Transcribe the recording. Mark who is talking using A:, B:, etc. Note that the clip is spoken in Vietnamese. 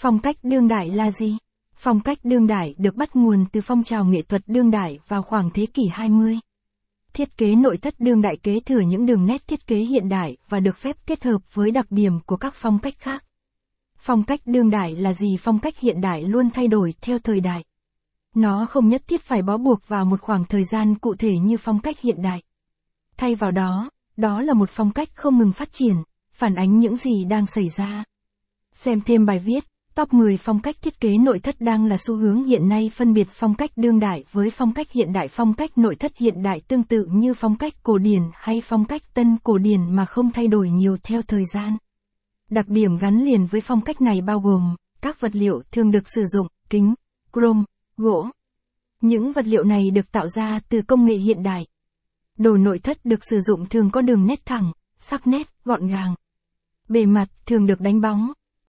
A: Phong cách đương đại là gì? Phong cách đương đại được bắt nguồn từ phong trào nghệ thuật đương đại vào khoảng thế kỷ 20. Thiết kế nội thất đương đại kế thừa những đường nét thiết kế hiện đại và được phép kết hợp với đặc điểm của các phong cách khác. Phong cách đương đại là gì? Phong cách hiện đại luôn thay đổi theo thời đại. Nó không nhất thiết phải bó buộc vào một khoảng thời gian cụ thể như phong cách hiện đại. Thay vào đó, đó là một phong cách không ngừng phát triển, phản ánh những gì đang xảy ra. Xem thêm bài viết, top 10 phong cách thiết kế nội thất đang là xu hướng hiện nay phân biệt phong cách đương đại với phong cách hiện đại. Phong cách nội thất hiện đại tương tự như phong cách cổ điển hay phong cách tân cổ điển mà không thay đổi nhiều theo thời gian. Đặc điểm gắn liền với phong cách này bao gồm, các vật liệu thường được sử dụng, kính, chrome, gỗ. Những vật liệu này được tạo ra từ công nghệ hiện đại. Đồ nội thất được sử dụng thường có đường nét thẳng, sắc nét, gọn gàng. Bề mặt thường được đánh bóng,